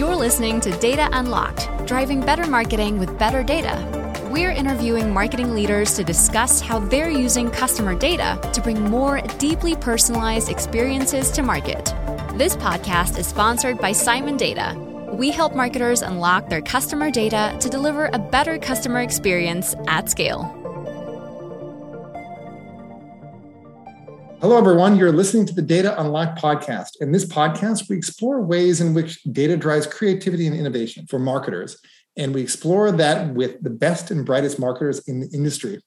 You're listening to Data Unlocked, driving better marketing with better data. We're interviewing marketing leaders to discuss how they're using customer data to bring more deeply personalized experiences to market. This podcast is sponsored by Simon Data. We help marketers unlock their customer data to deliver a better customer experience at scale. Hello, everyone. You're listening to the Data Unlocked podcast. In this podcast, we explore ways in which data drives creativity and innovation for marketers. And we explore that with the best and brightest marketers in the industry.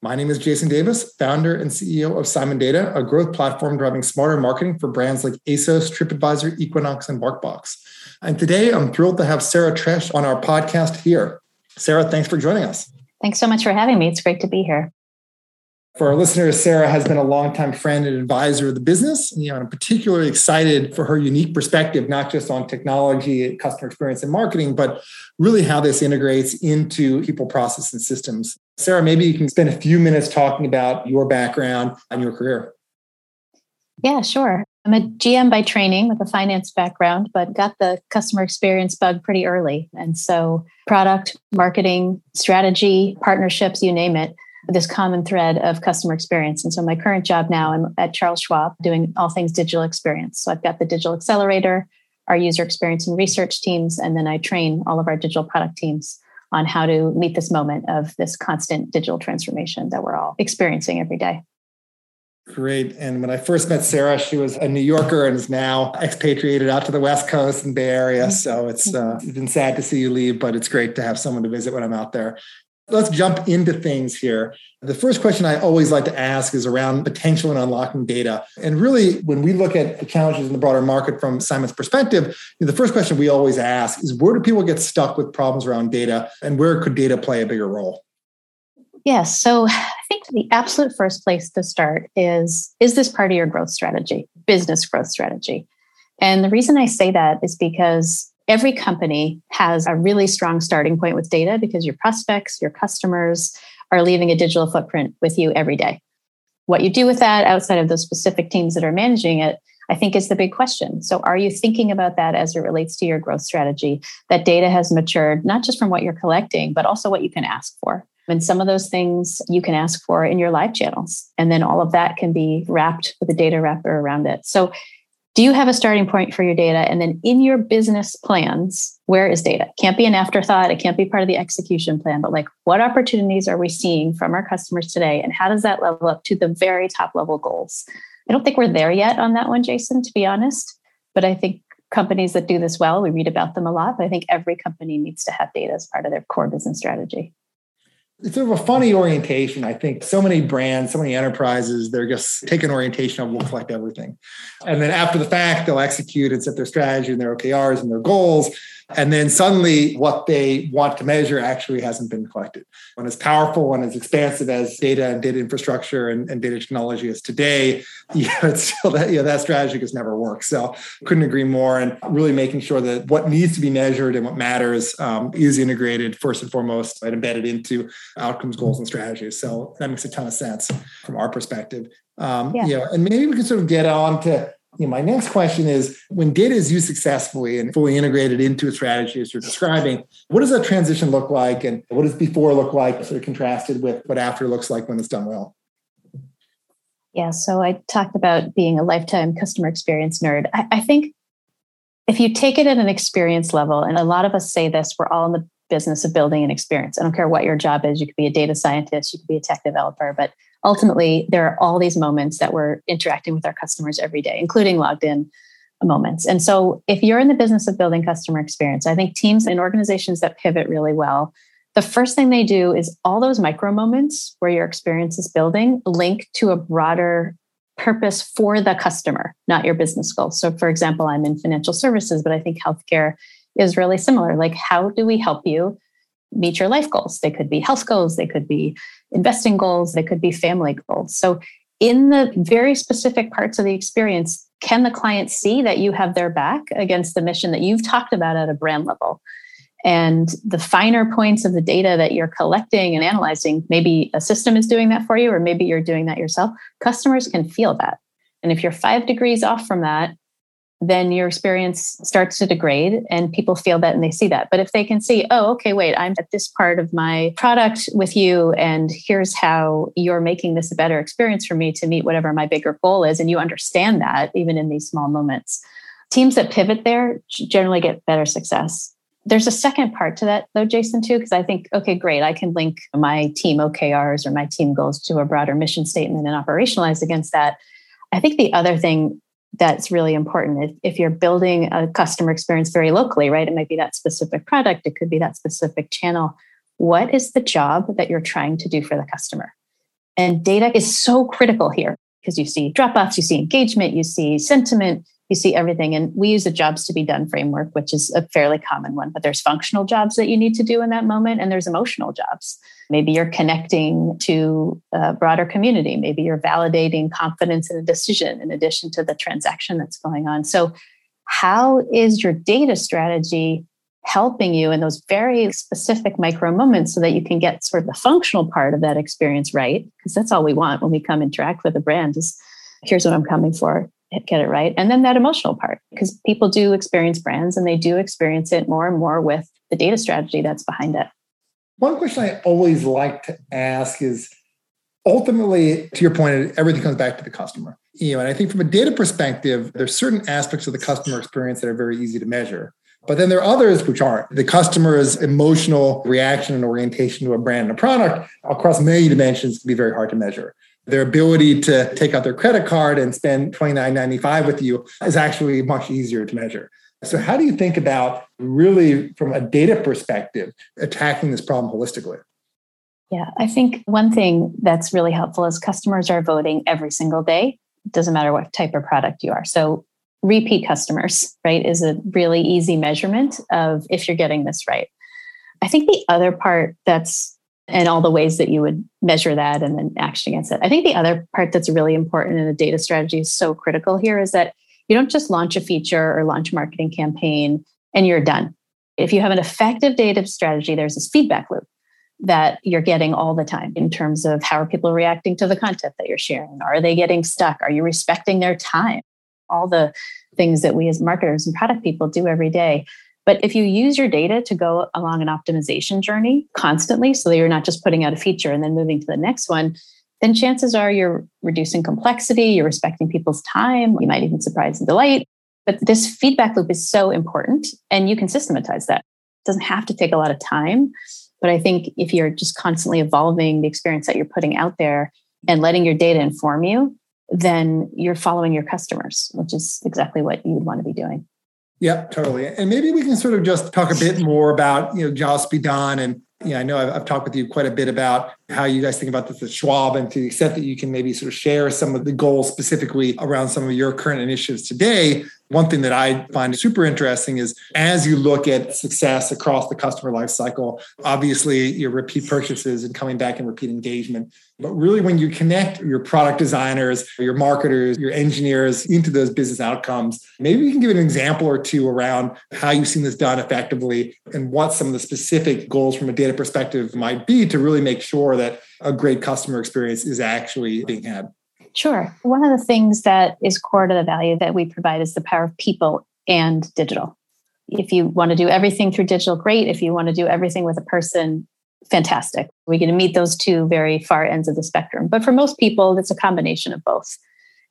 My name is Jason Davis, founder and CEO of Simon Data, a growth platform driving smarter marketing for brands like ASOS, TripAdvisor, Equinox, and BarkBox. And today I'm thrilled to have Sarah Tresh on our podcast here. Sarah, thanks for joining us. Thanks so much for having me. It's great to be here. For our listeners, Sarah has been a longtime friend and advisor of the business. And, you know, I'm particularly excited for her unique perspective, not just on technology, customer experience, and marketing, but really how this integrates into people, process, and systems. Sarah, maybe you can spend a few minutes talking about your background and your career. Yeah, sure. I'm a GM by training with a finance background, but got the customer experience bug pretty early. And so, product, marketing, strategy, partnerships, you name it this common thread of customer experience. And so my current job now, I'm at Charles Schwab doing all things digital experience. So I've got the digital accelerator, our user experience and research teams, and then I train all of our digital product teams on how to meet this moment of this constant digital transformation that we're all experiencing every day. Great. And when I first met Sarah, she was a New Yorker and is now expatriated out to the West Coast and Bay Area. Mm-hmm. So it's, uh, it's been sad to see you leave, but it's great to have someone to visit when I'm out there. Let's jump into things here. The first question I always like to ask is around potential and unlocking data. And really, when we look at the challenges in the broader market from Simon's perspective, the first question we always ask is where do people get stuck with problems around data and where could data play a bigger role? Yes. So I think the absolute first place to start is is this part of your growth strategy, business growth strategy? And the reason I say that is because every company has a really strong starting point with data because your prospects, your customers are leaving a digital footprint with you every day. What you do with that outside of those specific teams that are managing it, I think is the big question. So, are you thinking about that as it relates to your growth strategy? That data has matured, not just from what you're collecting, but also what you can ask for. And some of those things you can ask for in your live channels. And then all of that can be wrapped with a data wrapper around it. So, do you have a starting point for your data? And then in your business plans, where is data? can't be an afterthought. It can't be part of the execution plan, but like what opportunities are we seeing from our customers today? And how does that level up to the very top level goals? I don't think we're there yet on that one, Jason, to be honest. But I think companies that do this well, we read about them a lot, but I think every company needs to have data as part of their core business strategy it's sort of a funny orientation. I think so many brands, so many enterprises, they're just take an orientation of we'll collect everything. And then after the fact, they'll execute and set their strategy and their OKRs and their goals. And then suddenly what they want to measure actually hasn't been collected. When as powerful and as expansive as data and data infrastructure and, and data technology is today, yeah, it's still that, yeah, that strategy has never worked. So couldn't agree more. And really making sure that what needs to be measured and what matters um, is integrated first and foremost and embedded into outcomes, goals, and strategies. So that makes a ton of sense from our perspective. Um, yeah. You know, and maybe we can sort of get on to you know, my next question is when data is used successfully and fully integrated into a strategy as you're describing, what does that transition look like? And what does before look like, sort of contrasted with what after looks like when it's done well? Yeah, so I talked about being a lifetime customer experience nerd. I, I think if you take it at an experience level, and a lot of us say this, we're all in the business of building an experience. I don't care what your job is. You could be a data scientist, you could be a tech developer, but ultimately there are all these moments that we're interacting with our customers every day, including logged in moments. And so if you're in the business of building customer experience, I think teams and organizations that pivot really well, the first thing they do is all those micro moments where your experience is building link to a broader purpose for the customer, not your business goals. So for example, I'm in financial services, but I think healthcare is really similar. Like how do we help you meet your life goals? They could be health goals, they could be investing goals, they could be family goals. So, in the very specific parts of the experience, can the client see that you have their back against the mission that you've talked about at a brand level? And the finer points of the data that you're collecting and analyzing, maybe a system is doing that for you, or maybe you're doing that yourself. Customers can feel that. And if you're five degrees off from that, then your experience starts to degrade and people feel that and they see that. But if they can see, oh, okay, wait, I'm at this part of my product with you, and here's how you're making this a better experience for me to meet whatever my bigger goal is, and you understand that even in these small moments. Teams that pivot there generally get better success. There's a second part to that, though, Jason, too, because I think, okay, great, I can link my team OKRs or my team goals to a broader mission statement and operationalize against that. I think the other thing that's really important. If, if you're building a customer experience very locally, right, it might be that specific product, it could be that specific channel. What is the job that you're trying to do for the customer? And data is so critical here because you see drop offs, you see engagement, you see sentiment, you see everything. And we use a jobs to be done framework, which is a fairly common one, but there's functional jobs that you need to do in that moment, and there's emotional jobs. Maybe you're connecting to a broader community. Maybe you're validating confidence in a decision in addition to the transaction that's going on. So, how is your data strategy helping you in those very specific micro moments so that you can get sort of the functional part of that experience right? Because that's all we want when we come interact with a brand is here's what I'm coming for get it right. And then that emotional part, because people do experience brands and they do experience it more and more with the data strategy that's behind it. One question I always like to ask is ultimately, to your point, everything comes back to the customer. You know, and I think from a data perspective, there's certain aspects of the customer experience that are very easy to measure. But then there are others which aren't. The customer's emotional reaction and orientation to a brand and a product across many dimensions can be very hard to measure their ability to take out their credit card and spend $29.95 with you is actually much easier to measure. So, how do you think about really, from a data perspective, attacking this problem holistically? Yeah, I think one thing that's really helpful is customers are voting every single day. It doesn't matter what type of product you are. So, repeat customers, right, is a really easy measurement of if you're getting this right. I think the other part that's and all the ways that you would measure that and then action against it. I think the other part that's really important in a data strategy is so critical here is that you don't just launch a feature or launch a marketing campaign and you're done. If you have an effective data strategy, there's this feedback loop that you're getting all the time in terms of how are people reacting to the content that you're sharing? Are they getting stuck? Are you respecting their time? All the things that we as marketers and product people do every day. But if you use your data to go along an optimization journey constantly, so that you're not just putting out a feature and then moving to the next one, then chances are you're reducing complexity, you're respecting people's time, you might even surprise and delight. But this feedback loop is so important and you can systematize that. It doesn't have to take a lot of time. But I think if you're just constantly evolving the experience that you're putting out there and letting your data inform you, then you're following your customers, which is exactly what you would want to be doing. Yep, totally. And maybe we can sort of just talk a bit more about, you know, Done. And, yeah, I know I've, I've, talked with you quite a bit about how you guys think about this at Schwab and to the extent that you can maybe sort of share some of the goals specifically around some of your current initiatives today. One thing that I find super interesting is as you look at success across the customer lifecycle, obviously your repeat purchases and coming back and repeat engagement. But really, when you connect your product designers, your marketers, your engineers into those business outcomes, maybe you can give an example or two around how you've seen this done effectively and what some of the specific goals from a data perspective might be to really make sure that a great customer experience is actually being had. Sure. One of the things that is core to the value that we provide is the power of people and digital. If you want to do everything through digital, great. If you want to do everything with a person, fantastic. We get to meet those two very far ends of the spectrum. But for most people, it's a combination of both.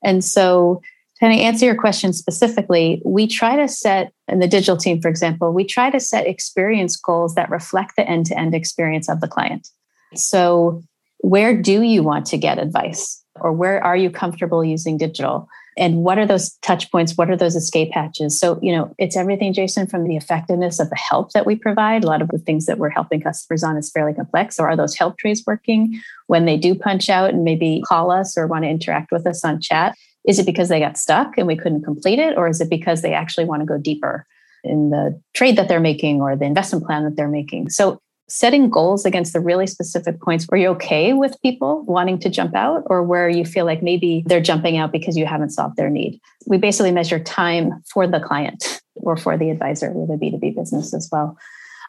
And so, to answer your question specifically, we try to set, in the digital team, for example, we try to set experience goals that reflect the end to end experience of the client. So, where do you want to get advice? Or where are you comfortable using digital? And what are those touch points? What are those escape hatches? So you know it's everything jason from the effectiveness of the help that we provide. A lot of the things that we're helping customers on is fairly complex. So are those help trays working? When they do punch out and maybe call us or want to interact with us on chat is it because they got stuck and we couldn't complete it? Or is it because they actually want to go deeper in the trade that they're making or the investment plan that they're making? So setting goals against the really specific points where you're okay with people wanting to jump out or where you feel like maybe they're jumping out because you haven't solved their need. We basically measure time for the client or for the advisor with a B2B business as well.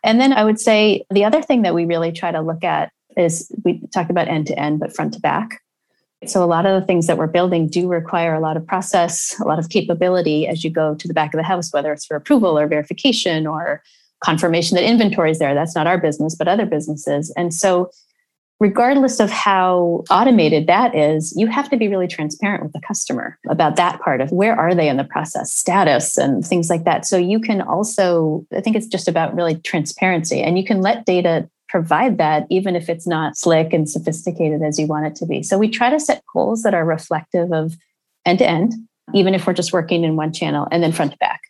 And then I would say the other thing that we really try to look at is we talked about end to end, but front to back. So, a lot of the things that we're building do require a lot of process, a lot of capability as you go to the back of the house, whether it's for approval or verification or confirmation that inventory is there. That's not our business, but other businesses. And so, regardless of how automated that is, you have to be really transparent with the customer about that part of where are they in the process, status, and things like that. So, you can also, I think it's just about really transparency, and you can let data provide that, even if it's not slick and sophisticated as you want it to be. So we try to set goals that are reflective of end to end, even if we're just working in one channel and then front to back,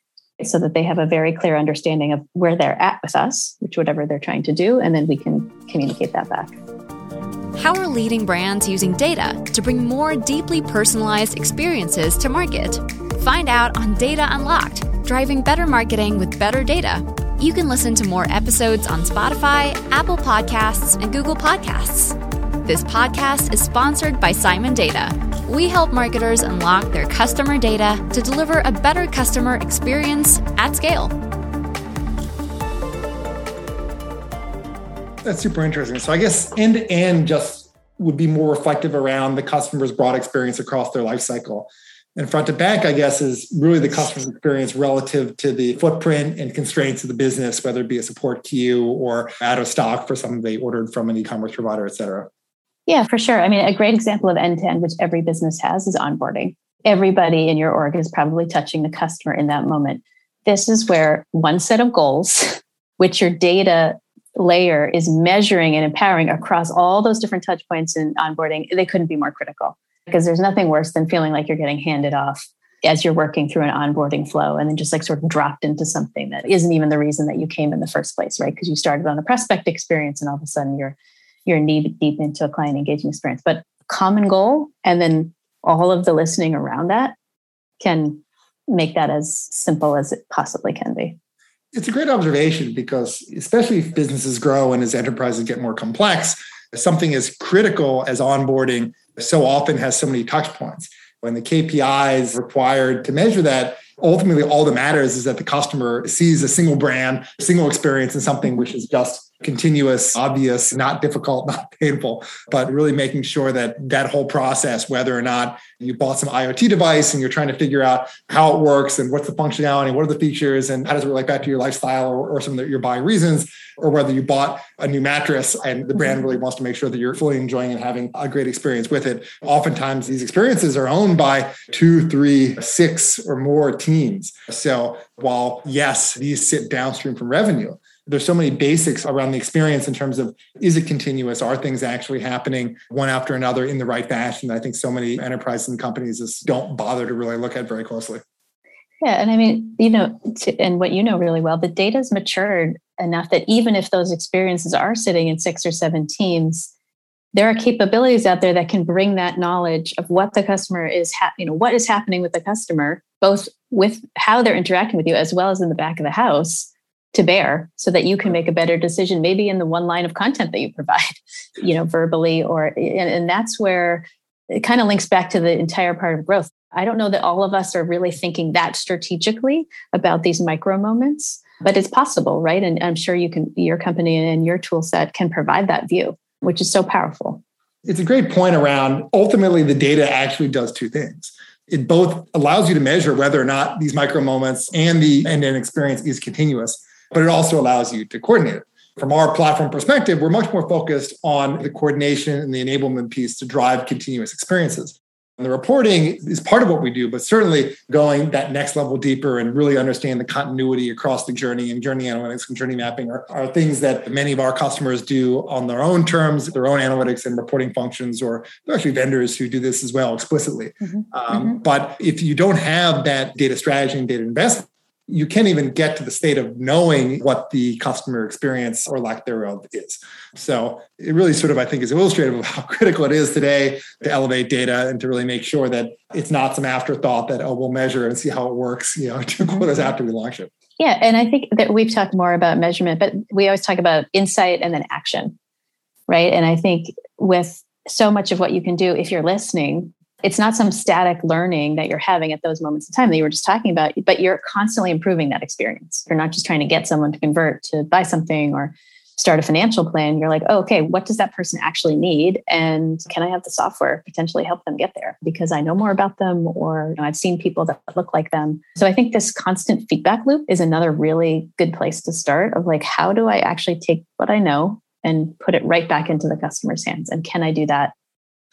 so that they have a very clear understanding of where they're at with us, which whatever they're trying to do, and then we can communicate that back. How are leading brands using data to bring more deeply personalized experiences to market? Find out on Data Unlocked, driving better marketing with better data you can listen to more episodes on Spotify, Apple Podcasts, and Google Podcasts. This podcast is sponsored by Simon Data. We help marketers unlock their customer data to deliver a better customer experience at scale. That's super interesting. So I guess end to end just would be more reflective around the customer's broad experience across their life cycle. And front to back, I guess, is really the customer experience relative to the footprint and constraints of the business, whether it be a support queue or out of stock for something they ordered from an e-commerce provider, et cetera. Yeah, for sure. I mean, a great example of end to end, which every business has, is onboarding. Everybody in your org is probably touching the customer in that moment. This is where one set of goals, which your data layer is measuring and empowering across all those different touch points in onboarding, they couldn't be more critical because there's nothing worse than feeling like you're getting handed off as you're working through an onboarding flow and then just like sort of dropped into something that isn't even the reason that you came in the first place right because you started on a prospect experience and all of a sudden you're you're knee deep into a client engagement experience but common goal and then all of the listening around that can make that as simple as it possibly can be it's a great observation because especially if businesses grow and as enterprises get more complex something as critical as onboarding so often has so many touch points. When the KPIs required to measure that, ultimately all that matters is that the customer sees a single brand, single experience and something which is just continuous, obvious, not difficult, not painful, but really making sure that that whole process, whether or not you bought some IoT device and you're trying to figure out how it works and what's the functionality, what are the features, and how does it relate back to your lifestyle or, or some of your buying reasons, or whether you bought a new mattress and the brand mm-hmm. really wants to make sure that you're fully enjoying and having a great experience with it. Oftentimes, these experiences are owned by two, three, six, or more teams. So while yes, these sit downstream from revenue, there's so many basics around the experience in terms of is it continuous? Are things actually happening one after another in the right fashion i think so many enterprises and companies just don't bother to really look at very closely? Yeah and i mean you know to, and what you know really well the data's matured enough that even if those experiences are sitting in six or seven teams there are capabilities out there that can bring that knowledge of what the customer is ha- you know what is happening with the customer both with how they're interacting with you as well as in the back of the house to bear so that you can make a better decision maybe in the one line of content that you provide you know verbally or and, and that's where it kind of links back to the entire part of growth. I don't know that all of us are really thinking that strategically about these micro moments but it's possible right? And i'm sure you can your company and your tool set can provide that view which is so powerful. It's a great point around ultimately the data actually does two things. It both allows you to measure whether or not these micro moments and the end-to-end experience is continuous but it also allows you to coordinate it. From our platform perspective, we're much more focused on the coordination and the enablement piece to drive continuous experiences. And the reporting is part of what we do, but certainly going that next level deeper and really understand the continuity across the journey and journey analytics and journey mapping are, are things that many of our customers do on their own terms, their own analytics and reporting functions, or there are actually vendors who do this as well explicitly. Mm-hmm. Um, mm-hmm. But if you don't have that data strategy and data investment, you can't even get to the state of knowing what the customer experience or lack thereof is. So it really sort of, I think, is illustrative of how critical it is today to elevate data and to really make sure that it's not some afterthought that, oh, we'll measure and see how it works, you know, two quarters mm-hmm. after we launch it. Yeah. And I think that we've talked more about measurement, but we always talk about insight and then action. Right. And I think with so much of what you can do if you're listening it's not some static learning that you're having at those moments in time that you were just talking about, but you're constantly improving that experience. You're not just trying to get someone to convert to buy something or start a financial plan, you're like, oh, okay, what does that person actually need? And can I have the software potentially help them get there because I know more about them or you know, I've seen people that look like them. So I think this constant feedback loop is another really good place to start of like, how do I actually take what I know and put it right back into the customer's hands? And can I do that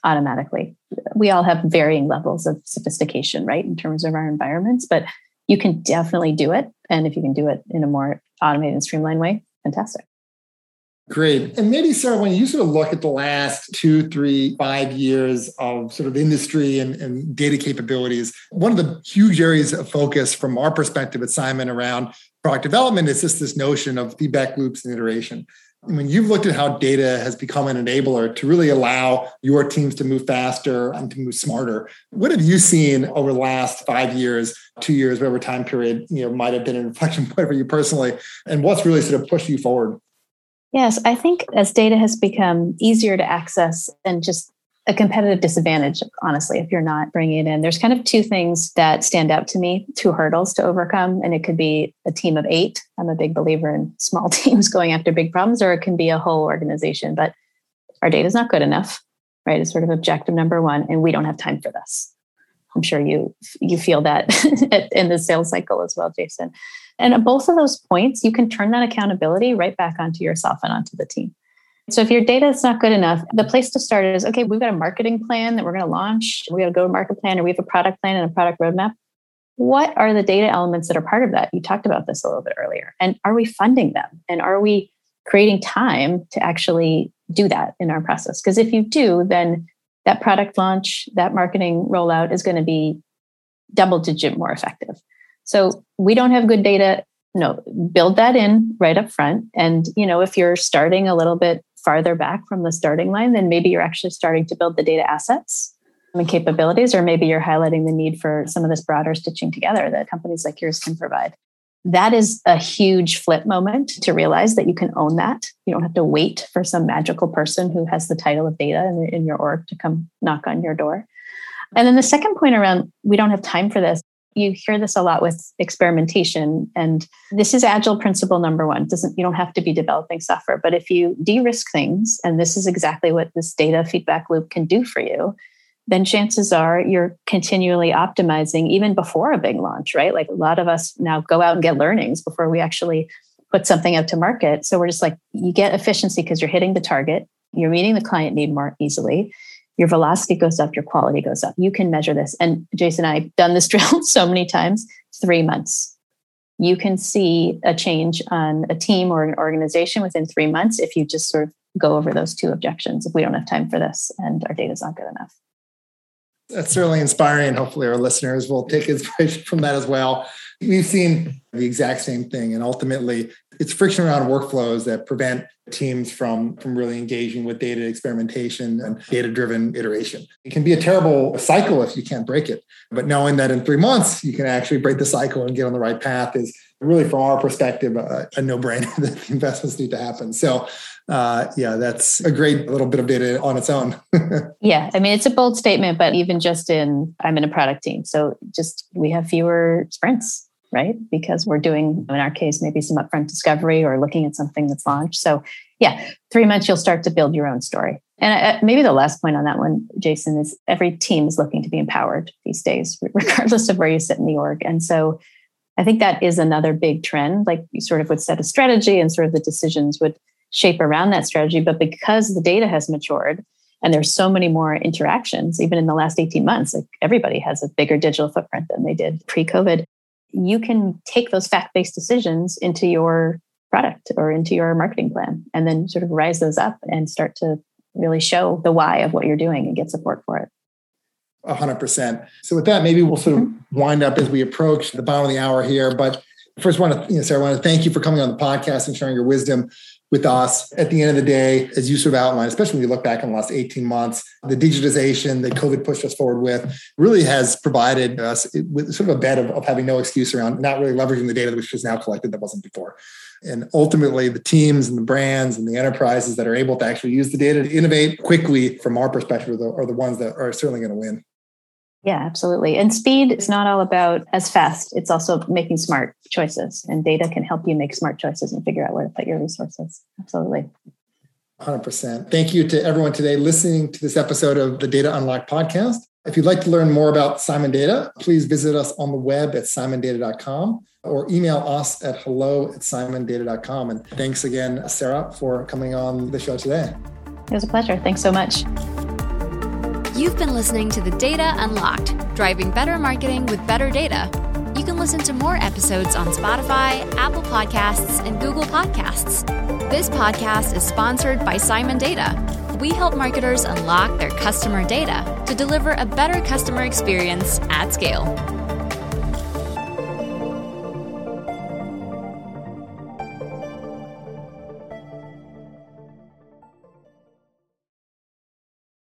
automatically? We all have varying levels of sophistication, right, in terms of our environments, but you can definitely do it. And if you can do it in a more automated and streamlined way, fantastic. Great. And maybe, Sarah, when you sort of look at the last two, three, five years of sort of industry and, and, data capabilities, one of the huge areas of focus from our perspective at Simon around product development is just this notion of feedback loops and iteration. I mean, you've looked at how data has become an enabler to really allow your teams to move faster and to move smarter. What have you seen over the last five years, two years, whatever time period you know might have been an inflection point for you personally, and what's really sort of pushed you forward? Yes, I think as data has become easier to access and just a competitive disadvantage, honestly, if you're not bringing it in. There's kind of two things that stand out to me, two hurdles to overcome. And it could be a team of eight. I'm a big believer in small teams going after big problems, or it can be a whole organization. But our data is not good enough, right? It's sort of objective number one, and we don't have time for this. I'm sure you you feel that in the sales cycle as well, Jason. And both of those points, you can turn that accountability right back onto yourself and onto the team. So if your data is not good enough, the place to start is okay, we've got a marketing plan that we're going to launch. We got a go to market plan, or we have a product plan and a product roadmap. What are the data elements that are part of that? You talked about this a little bit earlier. And are we funding them? And are we creating time to actually do that in our process? Because if you do, then that product launch, that marketing rollout is going to be double digit more effective. So we don't have good data. No, build that in right up front. And you know, if you're starting a little bit farther back from the starting line, then maybe you're actually starting to build the data assets and capabilities, or maybe you're highlighting the need for some of this broader stitching together that companies like yours can provide. That is a huge flip moment to realize that you can own that. You don't have to wait for some magical person who has the title of data in, your org to come knock on your door. And then the second point around we don't have time for this you hear this a lot with experimentation and this is agile principle number one. Doesn't you don't have to be developing software but if you de-risk things and this is exactly what this data feedback loop can do for you then chances are you're continually optimizing even before a big launch right? Like a lot of us now go out and get learnings before we actually put something out to market. So we're just like you get efficiency because you're hitting the target you're meeting the client need more easily your velocity goes up, your quality goes up. You can measure this. And Jason and I have done this drill so many times three months. You can see a change on a team or an organization within three months if you just sort of go over those two objections. If we don't have time for this and our data is not good enough. That's certainly inspiring. Hopefully, our listeners will take inspiration from that as well. We've seen the exact same thing. And ultimately, it's friction around workflows that prevent teams from, from really engaging with data experimentation and data driven iteration. It can be a terrible cycle if you can't break it. But knowing that in three months, you can actually break the cycle and get on the right path is really, from our perspective, a, a no brainer that the investments need to happen. So, uh, yeah, that's a great little bit of data on its own. yeah, I mean, it's a bold statement, but even just in, I'm in a product team. So just we have fewer sprints right? Because we're doing, in our case, maybe some upfront discovery or looking at something that's launched. So, yeah, three months, you'll start to build your own story. And uh, maybe the last point on that one, Jason, is every team is looking to be empowered these days, regardless of where you sit in the org. And so I think that is another big trend. Like you sort of would set a strategy and sort of the decisions would shape around that strategy. But because the data has matured, and there's so many more interactions even in the last 18 months like everybody has a bigger digital footprint than they did pre-covid you can take those fact based decisions into your product or into your marketing plan and then sort of rise those up and start to really show the why of what you're doing and get support for it. 100%. So, with that, maybe we'll sort of mm-hmm. wind up as we approach the bottom of the hour here. But first, I want to, you know, Sarah, I want to thank you for coming on the podcast and sharing your wisdom with us. At the end of the day, as you sort of outlined, especially when you look back in the last 18 months, the digitization that COVID pushed us forward with really has provided us with sort of a bed of, of having no excuse around not really leveraging the data which is now collected that wasn't before. And ultimately, the teams and the brands and the enterprises that are able to actually use the data to innovate quickly, from our perspective, are the, are the ones that are certainly going to win. Yeah, absolutely. And speed is not all about as fast. It's also making smart choices. And data can help you make smart choices and figure out where to put your resources. Absolutely. 100%. Thank you to everyone today listening to this episode of the Data Unlocked podcast. If you'd like to learn more about Simon Data, please visit us on the web at simondata.com or email us at hello at simondata.com. And thanks again, Sarah, for coming on the show today. It was a pleasure. Thanks so much. You've been listening to The Data Unlocked, driving better marketing with better data. You can listen to more episodes on Spotify, Apple Podcasts, and Google Podcasts. This podcast is sponsored by Simon Data. We help marketers unlock their customer data to deliver a better customer experience at scale.